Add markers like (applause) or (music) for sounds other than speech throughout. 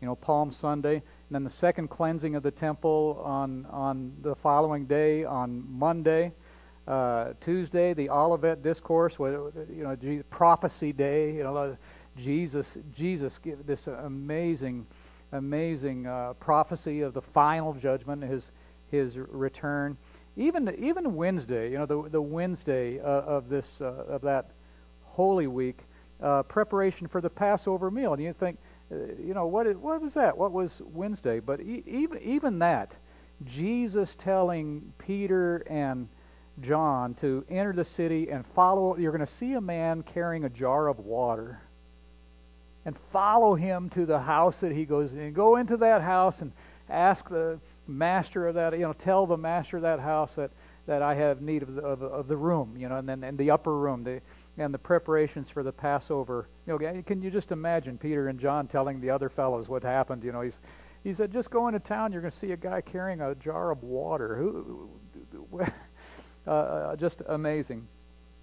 you know, Palm Sunday, and then the second cleansing of the temple on on the following day on Monday. Uh, Tuesday, the Olivet Discourse, you know, prophecy day. You know, Jesus, Jesus give this amazing, amazing uh, prophecy of the final judgment, his his return. Even even Wednesday, you know, the the Wednesday uh, of this uh, of that Holy Week, uh, preparation for the Passover meal, and you think, Uh, you know, what is, what was that? What was Wednesday? But e- even even that, Jesus telling Peter and John to enter the city and follow. You're going to see a man carrying a jar of water and follow him to the house that he goes in. Go into that house and ask the master of that, you know, tell the master of that house that that I have need of the, of, of the room, you know, and then and the upper room, the and the preparations for the Passover. You know, can you just imagine Peter and John telling the other fellows what happened? You know, he's he said, just go into town. You're going to see a guy carrying a jar of water. Who, (laughs) uh, uh, just amazing.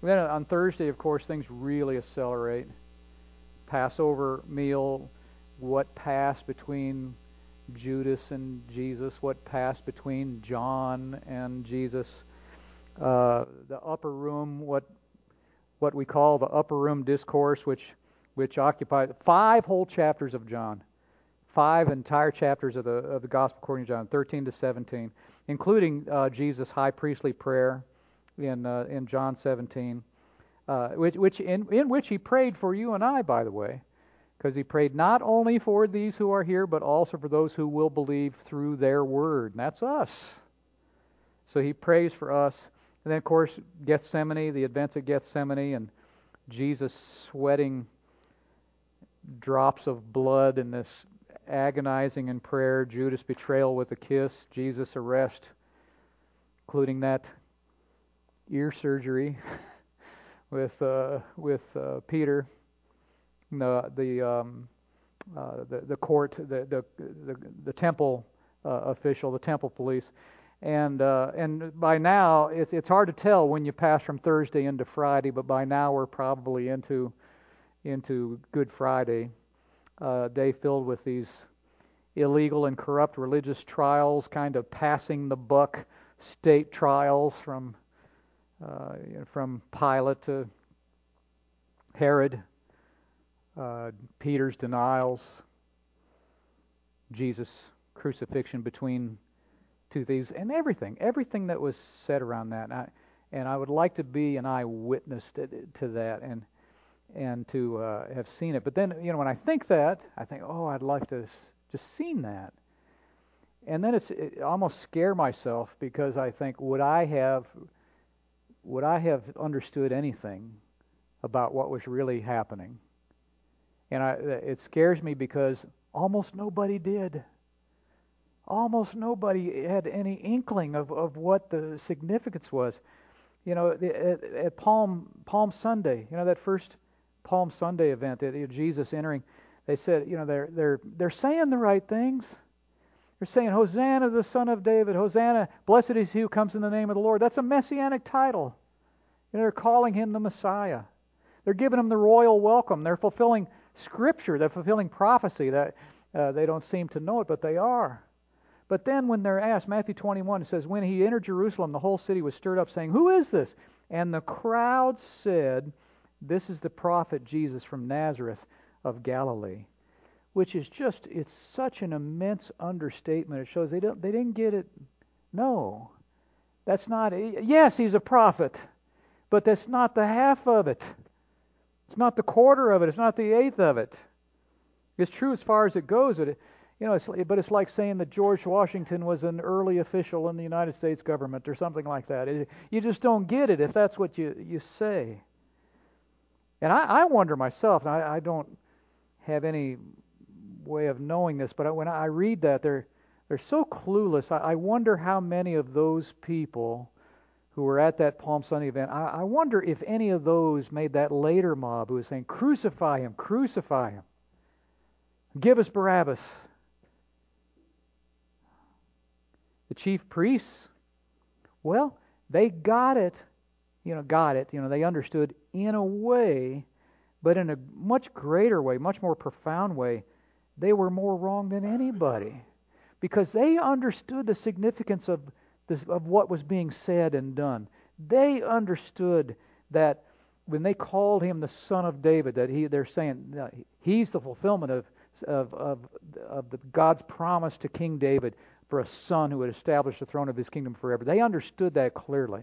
Then on Thursday, of course, things really accelerate. Passover meal, what passed between Judas and Jesus, what passed between John and Jesus, uh, the upper room, what what we call the upper room discourse, which which occupied five whole chapters of John, five entire chapters of the of the Gospel according to John, 13 to 17, including uh, Jesus' high priestly prayer in uh, in John 17 uh, which, which in, in which he prayed for you and I, by the way, because he prayed not only for these who are here, but also for those who will believe through their word. And that's us. So he prays for us. And then, of course, Gethsemane, the events at Gethsemane, and Jesus sweating drops of blood in this agonizing in prayer, Judas' betrayal with a kiss, Jesus' arrest, including that ear surgery. (laughs) with uh, with uh, Peter, the the, um, uh, the the court, the the the, the temple uh, official, the temple police, and uh, and by now it's it's hard to tell when you pass from Thursday into Friday, but by now we're probably into into Good Friday, uh, day filled with these illegal and corrupt religious trials, kind of passing the buck state trials from uh, from Pilate to Herod, uh, Peter's denials, Jesus' crucifixion between two these and everything, everything that was said around that. And I, and I would like to be an eyewitness to, to that and and to uh, have seen it. But then, you know, when I think that, I think, oh, I'd like to just seen that. And then it's it almost scare myself because I think, would I have would I have understood anything about what was really happening? And I, it scares me because almost nobody did. Almost nobody had any inkling of, of what the significance was. You know, at, at Palm Palm Sunday, you know that first Palm Sunday event, that Jesus entering, they said, you know, they're they're they're saying the right things. They're saying, Hosanna, the Son of David. Hosanna, blessed is he who comes in the name of the Lord. That's a messianic title. And they're calling him the Messiah. They're giving him the royal welcome. They're fulfilling Scripture. They're fulfilling prophecy. That uh, they don't seem to know it, but they are. But then when they're asked, Matthew 21 says, When he entered Jerusalem, the whole city was stirred up, saying, Who is this? And the crowd said, This is the prophet Jesus from Nazareth of Galilee which is just it's such an immense understatement. It shows they don't they didn't get it. No, that's not. Yes, he's a prophet, but that's not the half of it. It's not the quarter of it. It's not the eighth of it. It's true as far as it goes, but it, you know, it's, but it's like saying that George Washington was an early official in the United States government or something like that. It, you just don't get it if that's what you you say. And I, I wonder myself, and I, I don't have any way of knowing this, but when I read that, they're they're so clueless. I, I wonder how many of those people who were at that Palm Sunday event, I, I wonder if any of those made that later mob who was saying, "Crucify him, crucify him, give us Barabbas." The chief priests, well, they got it, you know, got it, you know, they understood in a way, but in a much greater way, much more profound way they were more wrong than anybody because they understood the significance of, this, of what was being said and done. They understood that when they called him the son of David, that he, they're saying he's the fulfillment of, of, of, of the, God's promise to King David for a son who would establish the throne of his kingdom forever. They understood that clearly.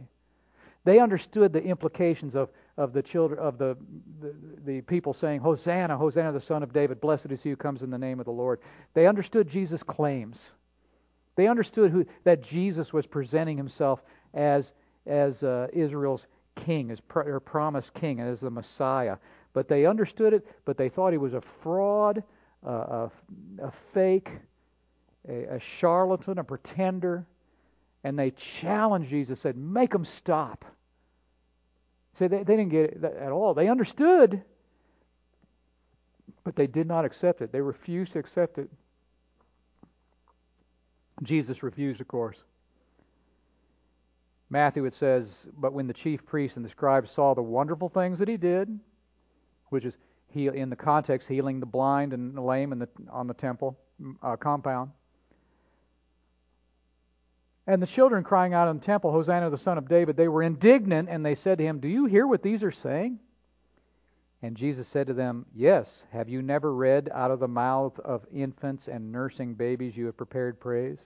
They understood the implications of, of the children of the, the, the people saying, Hosanna, Hosanna, the son of David, blessed is he who comes in the name of the Lord. They understood Jesus' claims. They understood who, that Jesus was presenting himself as, as uh, Israel's king, as pr- promised king, as the Messiah. But they understood it, but they thought he was a fraud, uh, a, a fake, a, a charlatan, a pretender. And they challenged Jesus, said, Make him stop. See, they, they didn't get it at all. They understood, but they did not accept it. They refused to accept it. Jesus refused, of course. Matthew, it says, But when the chief priests and the scribes saw the wonderful things that he did, which is he, in the context healing the blind and the lame in the, on the temple uh, compound, and the children crying out in the temple, Hosanna the Son of David, they were indignant and they said to him, Do you hear what these are saying? And Jesus said to them, Yes, have you never read out of the mouth of infants and nursing babies you have prepared praise?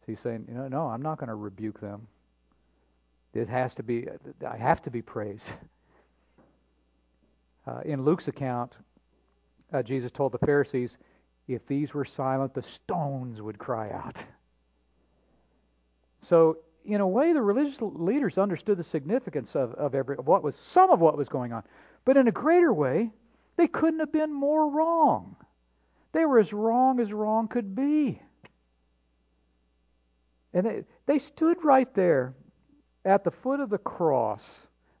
So he's saying, No, no I'm not going to rebuke them. It has to be, I have to be praised. (laughs) Uh, in Luke's account, uh, Jesus told the Pharisees, If these were silent, the stones would cry out. (laughs) So, in a way, the religious leaders understood the significance of, of, every, of what was some of what was going on. But in a greater way, they couldn't have been more wrong. They were as wrong as wrong could be. And they, they stood right there at the foot of the cross.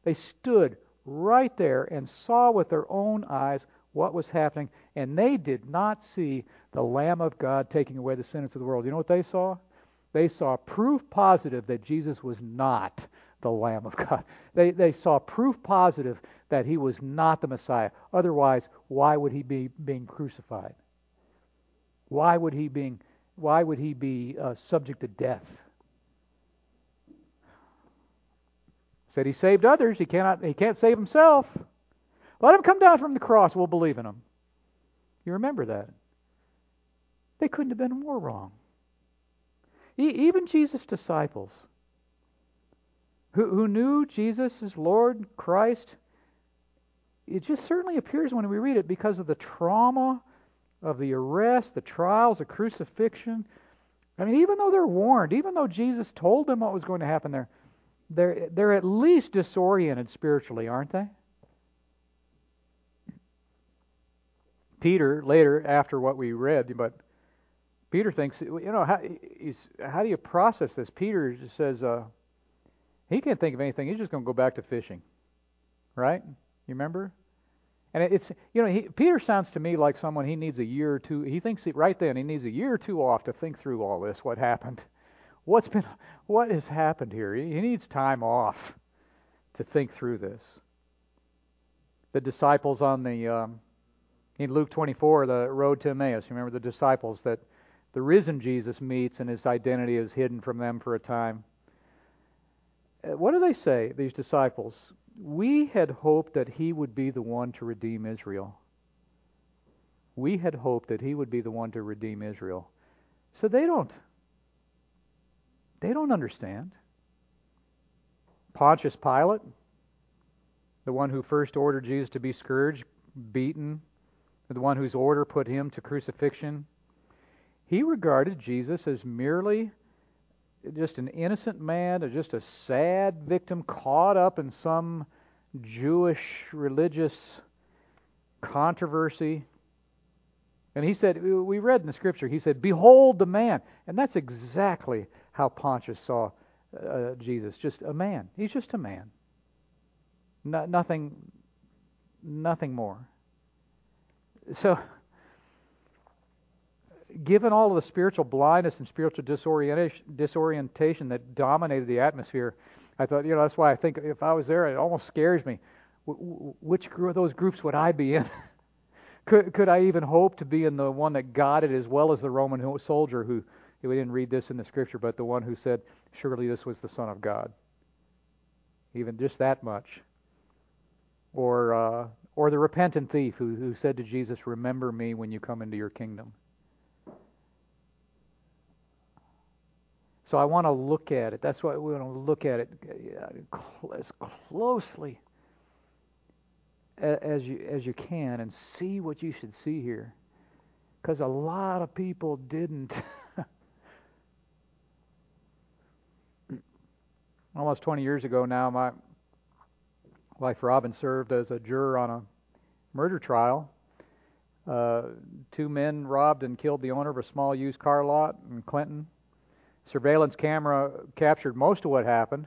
They stood right there and saw with their own eyes what was happening, and they did not see the Lamb of God taking away the sins of the world. You know what they saw? They saw proof positive that Jesus was not the Lamb of God. They, they saw proof positive that he was not the Messiah. Otherwise, why would he be being crucified? Why would he being why would he be uh, subject to death? Said he saved others. He cannot. He can't save himself. Let him come down from the cross. We'll believe in him. You remember that? They couldn't have been more wrong. Even Jesus' disciples, who, who knew Jesus as Lord, Christ, it just certainly appears when we read it because of the trauma of the arrest, the trials, the crucifixion. I mean, even though they're warned, even though Jesus told them what was going to happen there, they're, they're at least disoriented spiritually, aren't they? Peter, later, after what we read, but Peter thinks, you know, how, how do you process this? Peter just says uh, he can't think of anything. He's just going to go back to fishing, right? You remember? And it's, you know, he, Peter sounds to me like someone he needs a year or two. He thinks it, right then he needs a year or two off to think through all this. What happened? (laughs) What's been? What has happened here? He, he needs time off to think through this. The disciples on the um, in Luke 24, the road to Emmaus. You remember the disciples that the risen Jesus meets and his identity is hidden from them for a time. Uh, what do they say, these disciples? We had hoped that he would be the one to redeem Israel. We had hoped that he would be the one to redeem Israel. So they don't they don't understand. Pontius Pilate, the one who first ordered Jesus to be scourged, beaten, the one whose order put him to crucifixion, he regarded Jesus as merely just an innocent man, or just a sad victim caught up in some Jewish religious controversy. And he said, we read in the scripture, he said, Behold the man. And that's exactly how Pontius saw uh, Jesus. Just a man. He's just a man. No, nothing, nothing more. So, given all of the spiritual blindness and spiritual disorientation, that dominated the atmosphere, I thought, you know, that's why I think if I was there, it almost scares me. which group of those groups would I be in? (laughs) Could, could I even hope to be in the one that got it as well as the Roman soldier who, we didn't read this in the scripture, but the one who said, Surely this was the Son of God? Even just that much. Or, uh, or the repentant thief who, who said to Jesus, Remember me when you come into your kingdom. So I want to look at it. That's why we want to look at it as closely as you as you can and see what you should see here. Because a lot of people didn't. (laughs) Almost 20 years ago now, my wife Robin served as a juror on a murder trial. Uh, two men robbed and killed the owner of a small used car lot in Clinton. Surveillance camera captured most of what happened.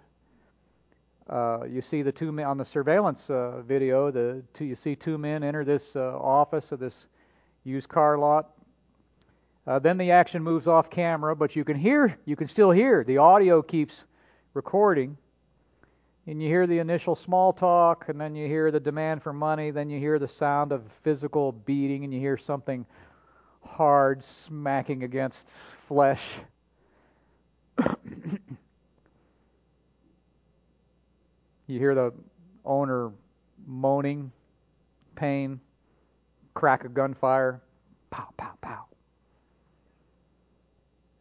Uh, you see the two men on the surveillance uh, video. The two, you see two men enter this uh, office of this used car lot. Uh, then the action moves off camera, but you can hear, you can still hear. The audio keeps recording, and you hear the initial small talk, and then you hear the demand for money. Then you hear the sound of physical beating, and you hear something hard smacking against flesh. You hear the owner moaning, pain, crack of gunfire, pow, pow, pow.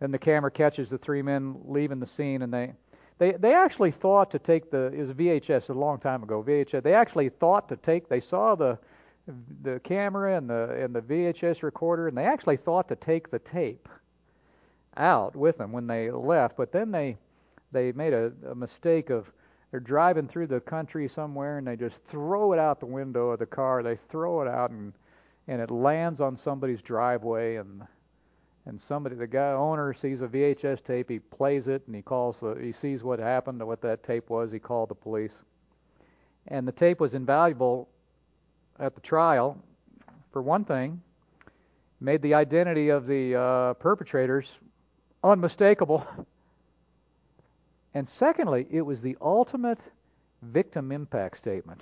And the camera catches the three men leaving the scene, and they, they, they actually thought to take the is VHS a long time ago VHS. They actually thought to take. They saw the the camera and the and the VHS recorder, and they actually thought to take the tape out with them when they left. But then they they made a, a mistake of they're driving through the country somewhere and they just throw it out the window of the car. They throw it out and and it lands on somebody's driveway and and somebody the guy owner sees a VHS tape, he plays it and he calls the he sees what happened to what that tape was, he called the police. And the tape was invaluable at the trial. For one thing, made the identity of the uh, perpetrators unmistakable. (laughs) And secondly, it was the ultimate victim impact statement.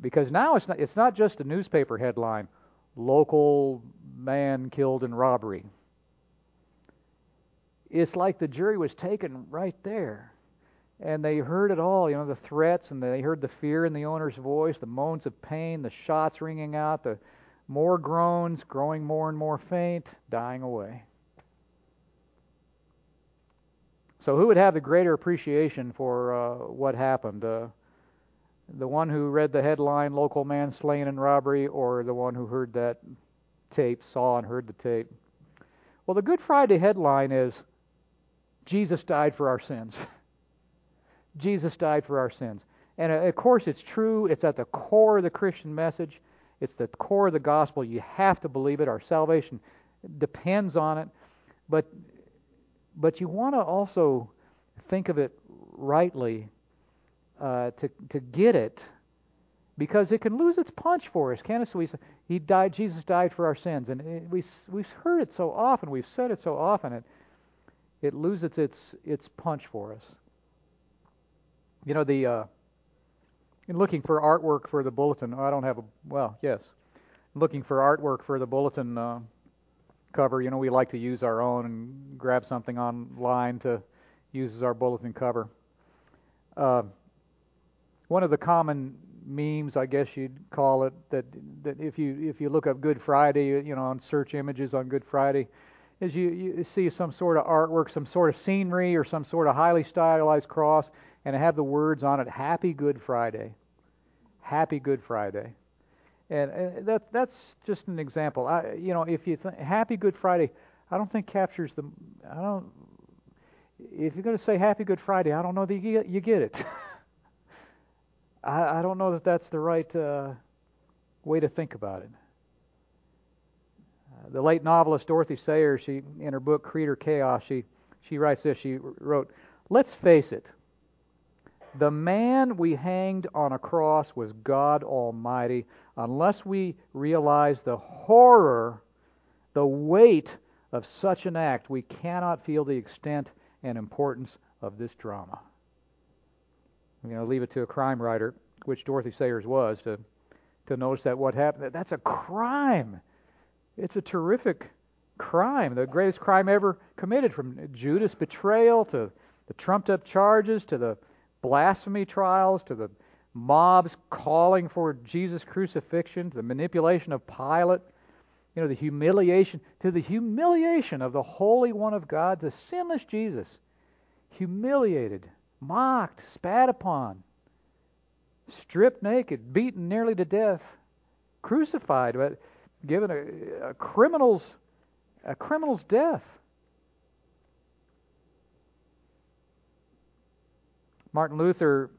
Because now it's not, it's not just a newspaper headline local man killed in robbery. It's like the jury was taken right there. And they heard it all, you know, the threats, and they heard the fear in the owner's voice, the moans of pain, the shots ringing out, the more groans, growing more and more faint, dying away. So, who would have the greater appreciation for uh, what happened? Uh, the one who read the headline, Local Man Slain in Robbery, or the one who heard that tape, saw and heard the tape? Well, the Good Friday headline is Jesus died for our sins. (laughs) Jesus died for our sins. And uh, of course, it's true. It's at the core of the Christian message. It's the core of the gospel. You have to believe it. Our salvation depends on it. But but you want to also think of it rightly uh, to to get it, because it can lose its punch for us, can't it? So we he died. Jesus died for our sins, and it, we we've heard it so often. We've said it so often. It it loses its its punch for us. You know the. Uh, in looking for artwork for the bulletin, I don't have a well, yes, looking for artwork for the bulletin. Uh, cover. You know, we like to use our own and grab something online to use as our bulletin cover. Uh, one of the common memes, I guess you'd call it, that that if you if you look up Good Friday, you know, on search images on Good Friday, is you, you see some sort of artwork, some sort of scenery, or some sort of highly stylized cross, and have the words on it, "Happy Good Friday." Happy Good Friday. And that that's just an example. I, you know, if you think Happy Good Friday, I don't think captures the. I don't. If you're going to say Happy Good Friday, I don't know that you get, you get it. (laughs) I, I don't know that that's the right uh, way to think about it. Uh, the late novelist Dorothy Sayers, she in her book Creed or Chaos, she she writes this. She wrote, "Let's face it." The man we hanged on a cross was God Almighty. Unless we realize the horror, the weight of such an act, we cannot feel the extent and importance of this drama. You know, leave it to a crime writer, which Dorothy Sayers was, to to notice that what happened. That's a crime. It's a terrific crime, the greatest crime ever committed, from Judas' betrayal to the trumped up charges to the blasphemy trials to the mobs calling for Jesus' crucifixion the manipulation of Pilate, you know, the humiliation, to the humiliation of the Holy One of God, the sinless Jesus, humiliated, mocked, spat upon, stripped naked, beaten nearly to death, crucified, but given a, a criminal's a criminal's death. Martin Luther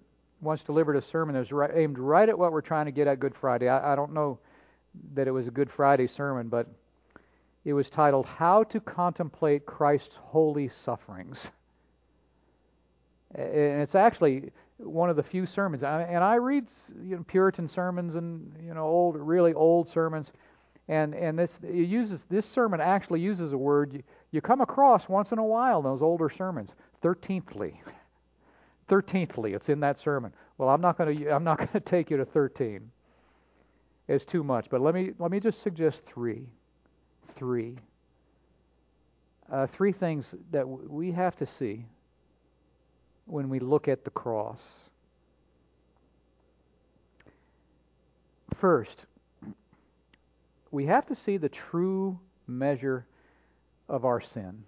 once delivered a sermon that was right, aimed right at what we're trying to get at Good Friday. I, I don't know that it was a Good Friday sermon, but it was titled How to Contemplate Christ's Holy Sufferings. And it's actually one of the few sermons, and I read you know, Puritan sermons and you know old, really old sermons, and and this it uses this sermon actually uses a word you, you come across once in a while in those older sermons. Thirteenthly, (laughs) thirteenthly, it's in that sermon. Well, I'm not going to I'm not (laughs) going to take you to thirteen. It's too much, but let me let me just suggest three, three, uh, three things that we have to see when we look at the cross. First, we have to see the true measure of our sin.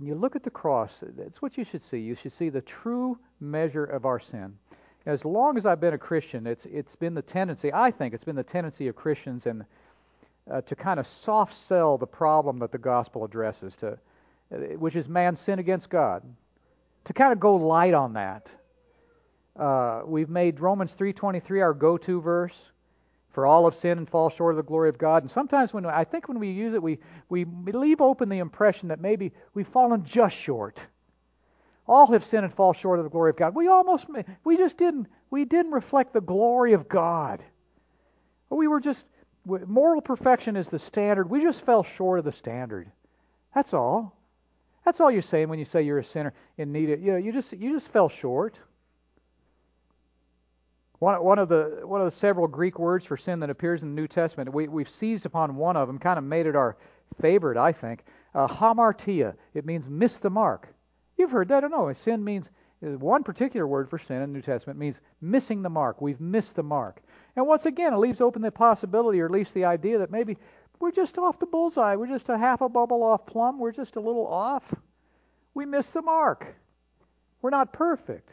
When you look at the cross, that's what you should see. You should see the true measure of our sin. As long as I've been a Christian, it's it's been the tendency. I think it's been the tendency of Christians and uh, to kind of soft sell the problem that the gospel addresses, to uh, which is man's sin against God, to kind of go light on that. Uh, we've made Romans 3:23 our go-to verse. For all have sinned and fall short of the glory of God. And sometimes when I think when we use it, we, we leave open the impression that maybe we've fallen just short. All have sinned and fall short of the glory of God. We almost, we just didn't, we didn't reflect the glory of God. We were just, moral perfection is the standard. We just fell short of the standard. That's all. That's all you're saying when you say you're a sinner in need of, you know, you just, you just fell short. One, one, of the, one of the several Greek words for sin that appears in the New Testament, we, we've seized upon one of them, kind of made it our favorite, I think. Uh, hamartia. It means miss the mark. You've heard that, I know. Sin means, one particular word for sin in the New Testament means missing the mark. We've missed the mark. And once again, it leaves open the possibility, or at least the idea, that maybe we're just off the bullseye. We're just a half a bubble off plumb. We're just a little off. We missed the mark. We're not perfect.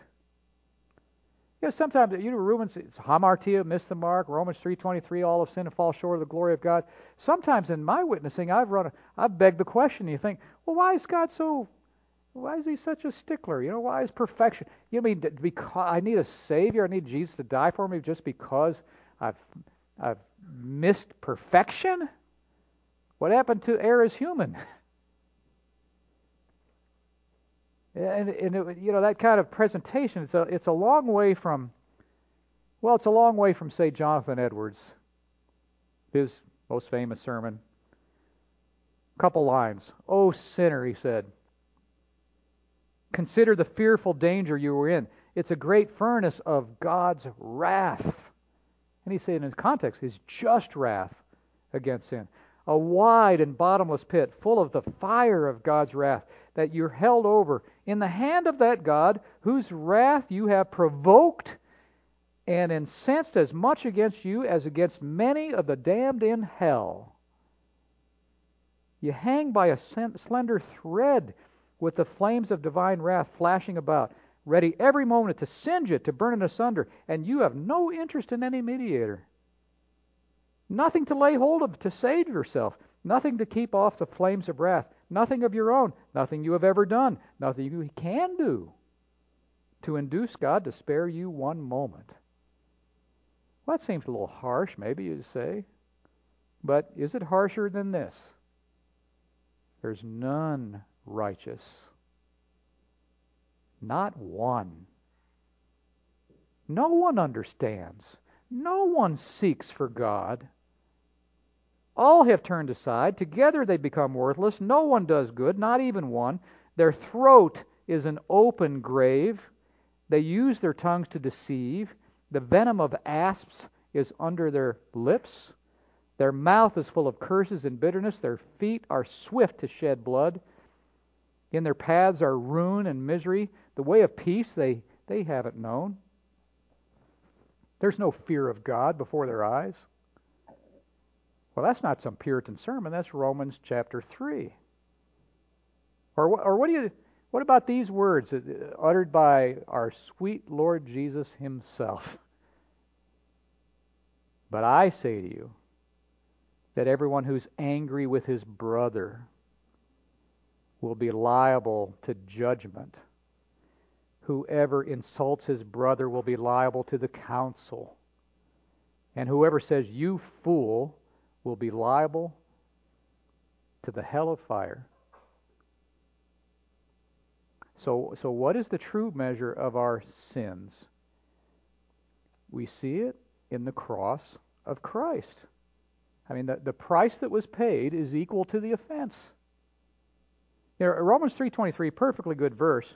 You know, sometimes you know Romans it's hamartia, miss the mark. Romans three twenty three, all of sin and fall short of the glory of God. Sometimes in my witnessing, I've run, I've begged the question. You think, well, why is God so? Why is He such a stickler? You know, why is perfection? You mean because I need a Savior? I need Jesus to die for me just because I've I've missed perfection? What happened to err is human? (laughs) And, and it, you know that kind of presentation, it's a it's a long way from, well, it's a long way from say Jonathan Edwards, his most famous sermon. A Couple lines. Oh sinner, he said. Consider the fearful danger you were in. It's a great furnace of God's wrath. And he said in his context, his just wrath against sin. A wide and bottomless pit full of the fire of God's wrath that you're held over in the hand of that God whose wrath you have provoked and incensed as much against you as against many of the damned in hell. You hang by a slender thread with the flames of divine wrath flashing about, ready every moment to singe it, to burn it asunder, and you have no interest in any mediator. Nothing to lay hold of to save yourself, nothing to keep off the flames of wrath. Nothing of your own, nothing you have ever done, nothing you can do to induce God to spare you one moment. Well, that seems a little harsh, maybe you'd say. But is it harsher than this? There's none righteous. Not one. No one understands. No one seeks for God. All have turned aside. Together they become worthless. No one does good, not even one. Their throat is an open grave. They use their tongues to deceive. The venom of asps is under their lips. Their mouth is full of curses and bitterness. Their feet are swift to shed blood. In their paths are ruin and misery. The way of peace they, haven't known. There's no fear of God before their eyes. Well, that's not some Puritan sermon. That's Romans chapter 3. Or, or what, do you, what about these words uh, uttered by our sweet Lord Jesus himself? (laughs) But I say to you that everyone who's angry with his brother will be liable to judgment. Whoever insults his brother will be liable to the council. And whoever says, You fool, will be liable to the hell of fire. So, so what is the true measure of our sins? We see it in the cross of Christ. I mean, the, the price that was paid is equal to the offense. Know, Romans 3.23, perfectly good verse.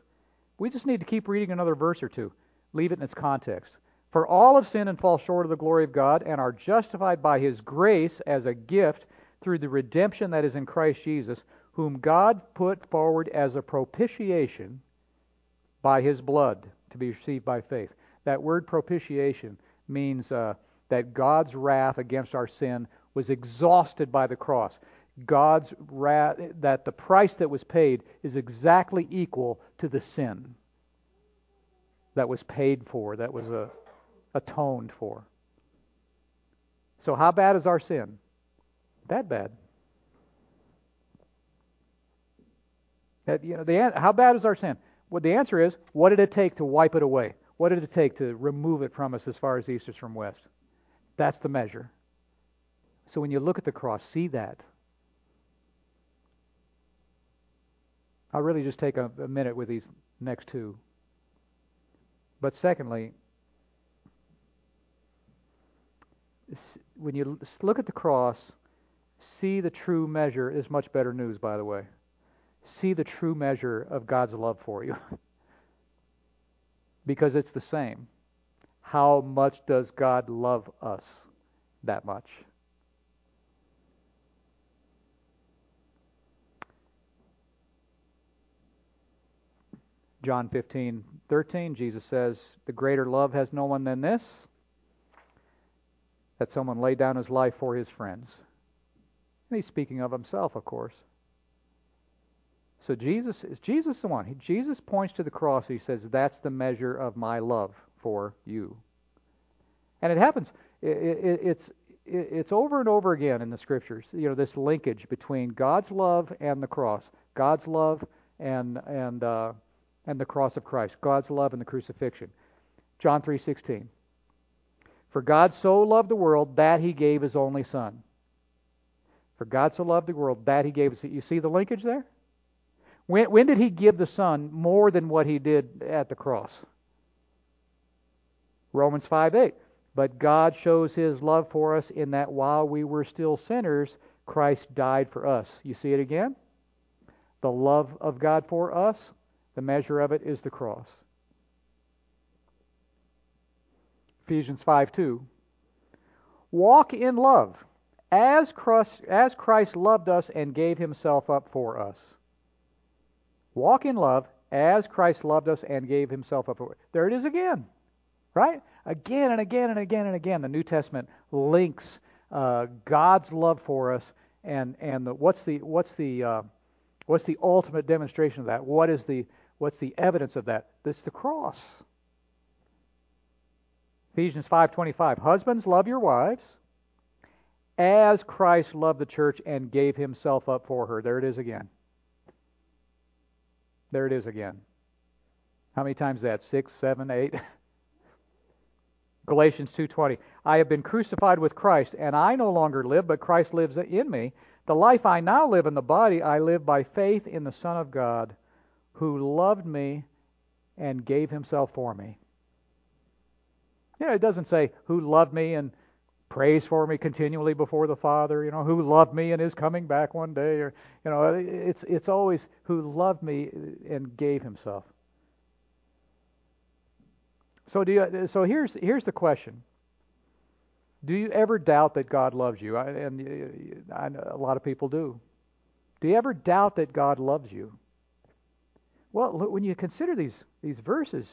We just need to keep reading another verse or two. Leave it in its context. For all have sinned and fall short of the glory of God and are justified by his grace as a gift through the redemption that is in Christ Jesus, whom God put forward as a propitiation by his blood to be received by faith. That word propitiation means uh, that God's wrath against our sin was exhausted by the cross. God's wrath, that the price that was paid is exactly equal to the sin that was paid for, that was uh, atoned for. So, how bad is our sin? That bad. That, you know, the, how bad is our sin? Well, the answer is, what did it take to wipe it away? What did it take to remove it from us as far as east is from west? That's the measure. So when you look at the cross, see that. I'll really just take a, a minute with these next two. But secondly, when you look at the cross, see the true measure is much better news, by the way. See the true measure of God's love for you. (laughs) because it's the same. How much does God love us? That much. John 15, 13, Jesus says, The greater love has no one than this, that someone laid down his life for his friends. And he's speaking of himself, of course. So Jesus is Jesus the one. He, Jesus points to the cross. He says, "That's the measure of my love for you." And it happens. It, it, it's it, it's over and over again in the scriptures. You know this linkage between God's love and the cross, God's love and and uh, and the cross of Christ, God's love and the crucifixion. John three sixteen. For God so loved the world that He gave His only Son. For God so loved the world that He gave. His You see the linkage there? When, when did he give the Son more than what he did at the cross? Romans 5 8. But God shows his love for us in that while we were still sinners, Christ died for us. You see it again? The love of God for us, the measure of it is the cross. Ephesians 5 2. Walk in love, as Christ, as Christ loved us and gave himself up for us. Walk in love as Christ loved us and gave himself up. For us. There it is again, right? Again and again and again and again, the New Testament links uh, God's love for us and and the, what's the what's the uh, what's the ultimate demonstration of that? What is the what's the evidence of that? It's the cross. Ephesians 5:25 Husbands love your wives as Christ loved the church and gave himself up for her. There it is again. There it is again. How many times that? Six, seven, eight? (laughs) Galatians 2:20 I have been crucified with Christ and I no longer live but Christ lives in me the life I now live in the body I live by faith in the son of God who loved me and gave himself for me Yeah, it doesn't say who loved me and prays for me continually before the Father, you know, who loved me and is coming back one day, or you know, it's it's always who loved me and gave himself. So do you, so here's here's the question. Do you ever doubt that God loves you? I, and uh, I, a lot of people do. Do you ever doubt that God loves you? Well, when you consider these these verses,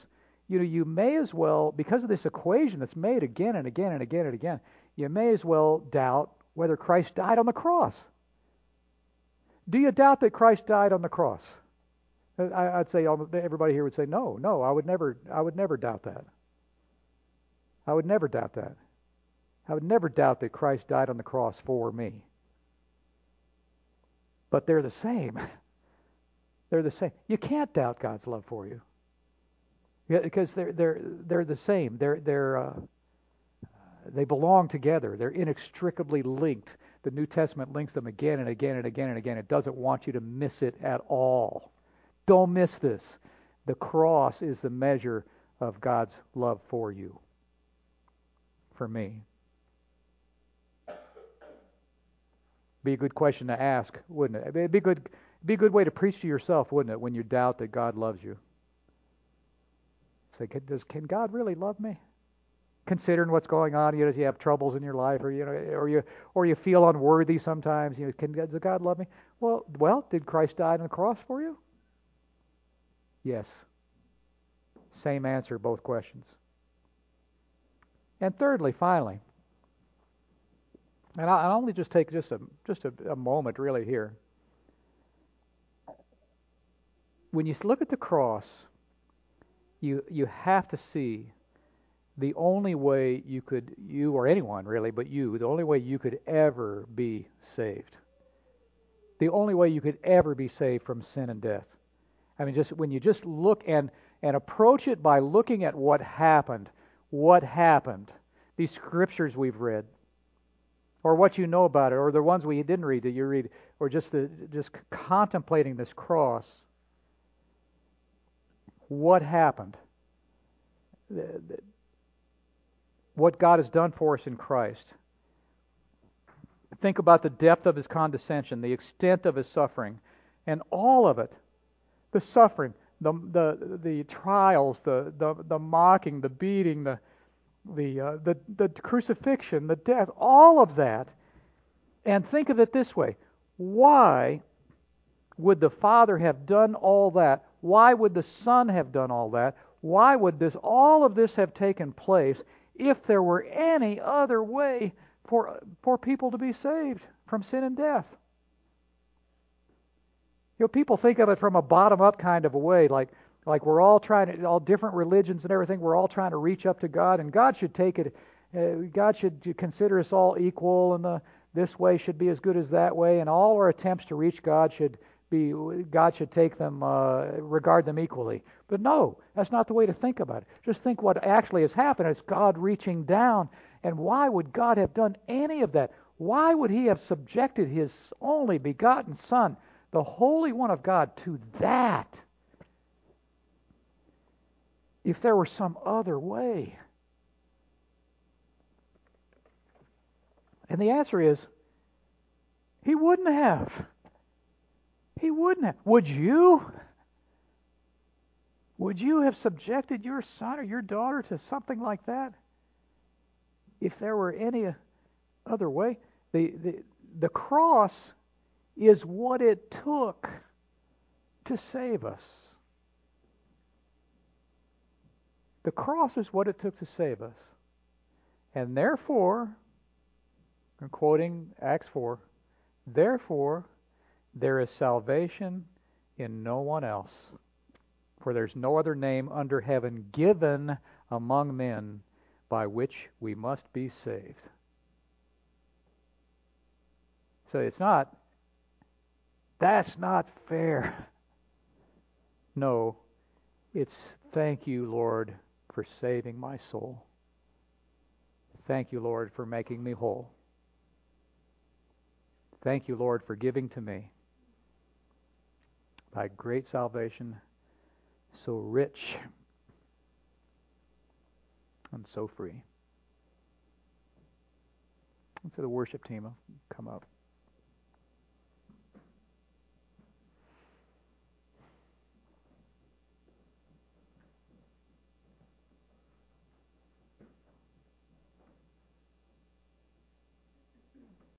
you know you may as well because of this equation that's made again and again and again and again. You may as well doubt whether Christ died on the cross. Do you doubt that Christ died on the cross? I, would say everybody here would say no, no. I would never, I would never doubt that. I would never doubt that. I would never doubt that Christ died on the cross for me. But they're the same. (laughs) They're the same. You can't doubt God's love for you. Yeah, because they're they're they're the same. They're they're uh, they belong together. They're inextricably linked. The New Testament links them again and again and again and again. It doesn't want you to miss it at all. Don't miss this. The cross is the measure of God's love for you, for me. Be a good question to ask, wouldn't it? It'd be good. Be a good way to preach to yourself, wouldn't it, when you doubt that God loves you? Say, does can God really love me? Considering what's going on, you know, you have troubles in your life, or you know, or you or you feel unworthy sometimes. You know, can does God love me? Well, well, did Christ die on the cross for you? Yes. Same answer, both questions. And thirdly, finally, and I'll only just take just a just a, a moment really here. When you look at the cross, you you have to see the only way you could you or anyone really, but you, the only way you could ever be saved. The only way you could ever be saved from sin and death. I mean, just when you just look and and approach it by looking at what happened, what happened, these scriptures we've read, or what you know about it, or the ones we didn't read that you read, or just the, just contemplating this cross. What happened? What God has done for us in Christ. Think about the depth of his condescension, the extent of his suffering, and all of it the suffering, the, the, the trials, the, the, the mocking, the beating, the, the, uh, the, the crucifixion, the death, all of that. And think of it this way why would the Father have done all that? Why would the Son have done all that? Why would this all of this have taken place if there were any other way for for people to be saved from sin and death? You know, people think of it from a bottom up kind of a way, like like we're all trying to, all different religions and everything, we're all trying to reach up to God, and God should take it, uh, God should consider us all equal, and the, this way should be as good as that way, and all our attempts to reach God should be, God should take them, uh, regard them equally. But no, that's not the way to think about it. Just think what actually has happened. It's God reaching down, and why would God have done any of that? Why would He have subjected His only begotten Son? the Holy One of God to that if there were some other way? And the answer is he wouldn't have. He wouldn't have. Would you? Would you have subjected your son or your daughter to something like that? If there were any other way? The, the, the cross is what it took to save us. The cross is what it took to save us. And therefore, I'm quoting Acts 4, therefore there is salvation in no one else. For there's no other name under heaven given among men by which we must be saved. So it's not that's not fair. (laughs) No, it's thank you, Lord, for saving my soul. Thank you, Lord, for making me whole. Thank you, Lord, for giving to me thy great salvation, so rich and so free. And so the worship team will come up.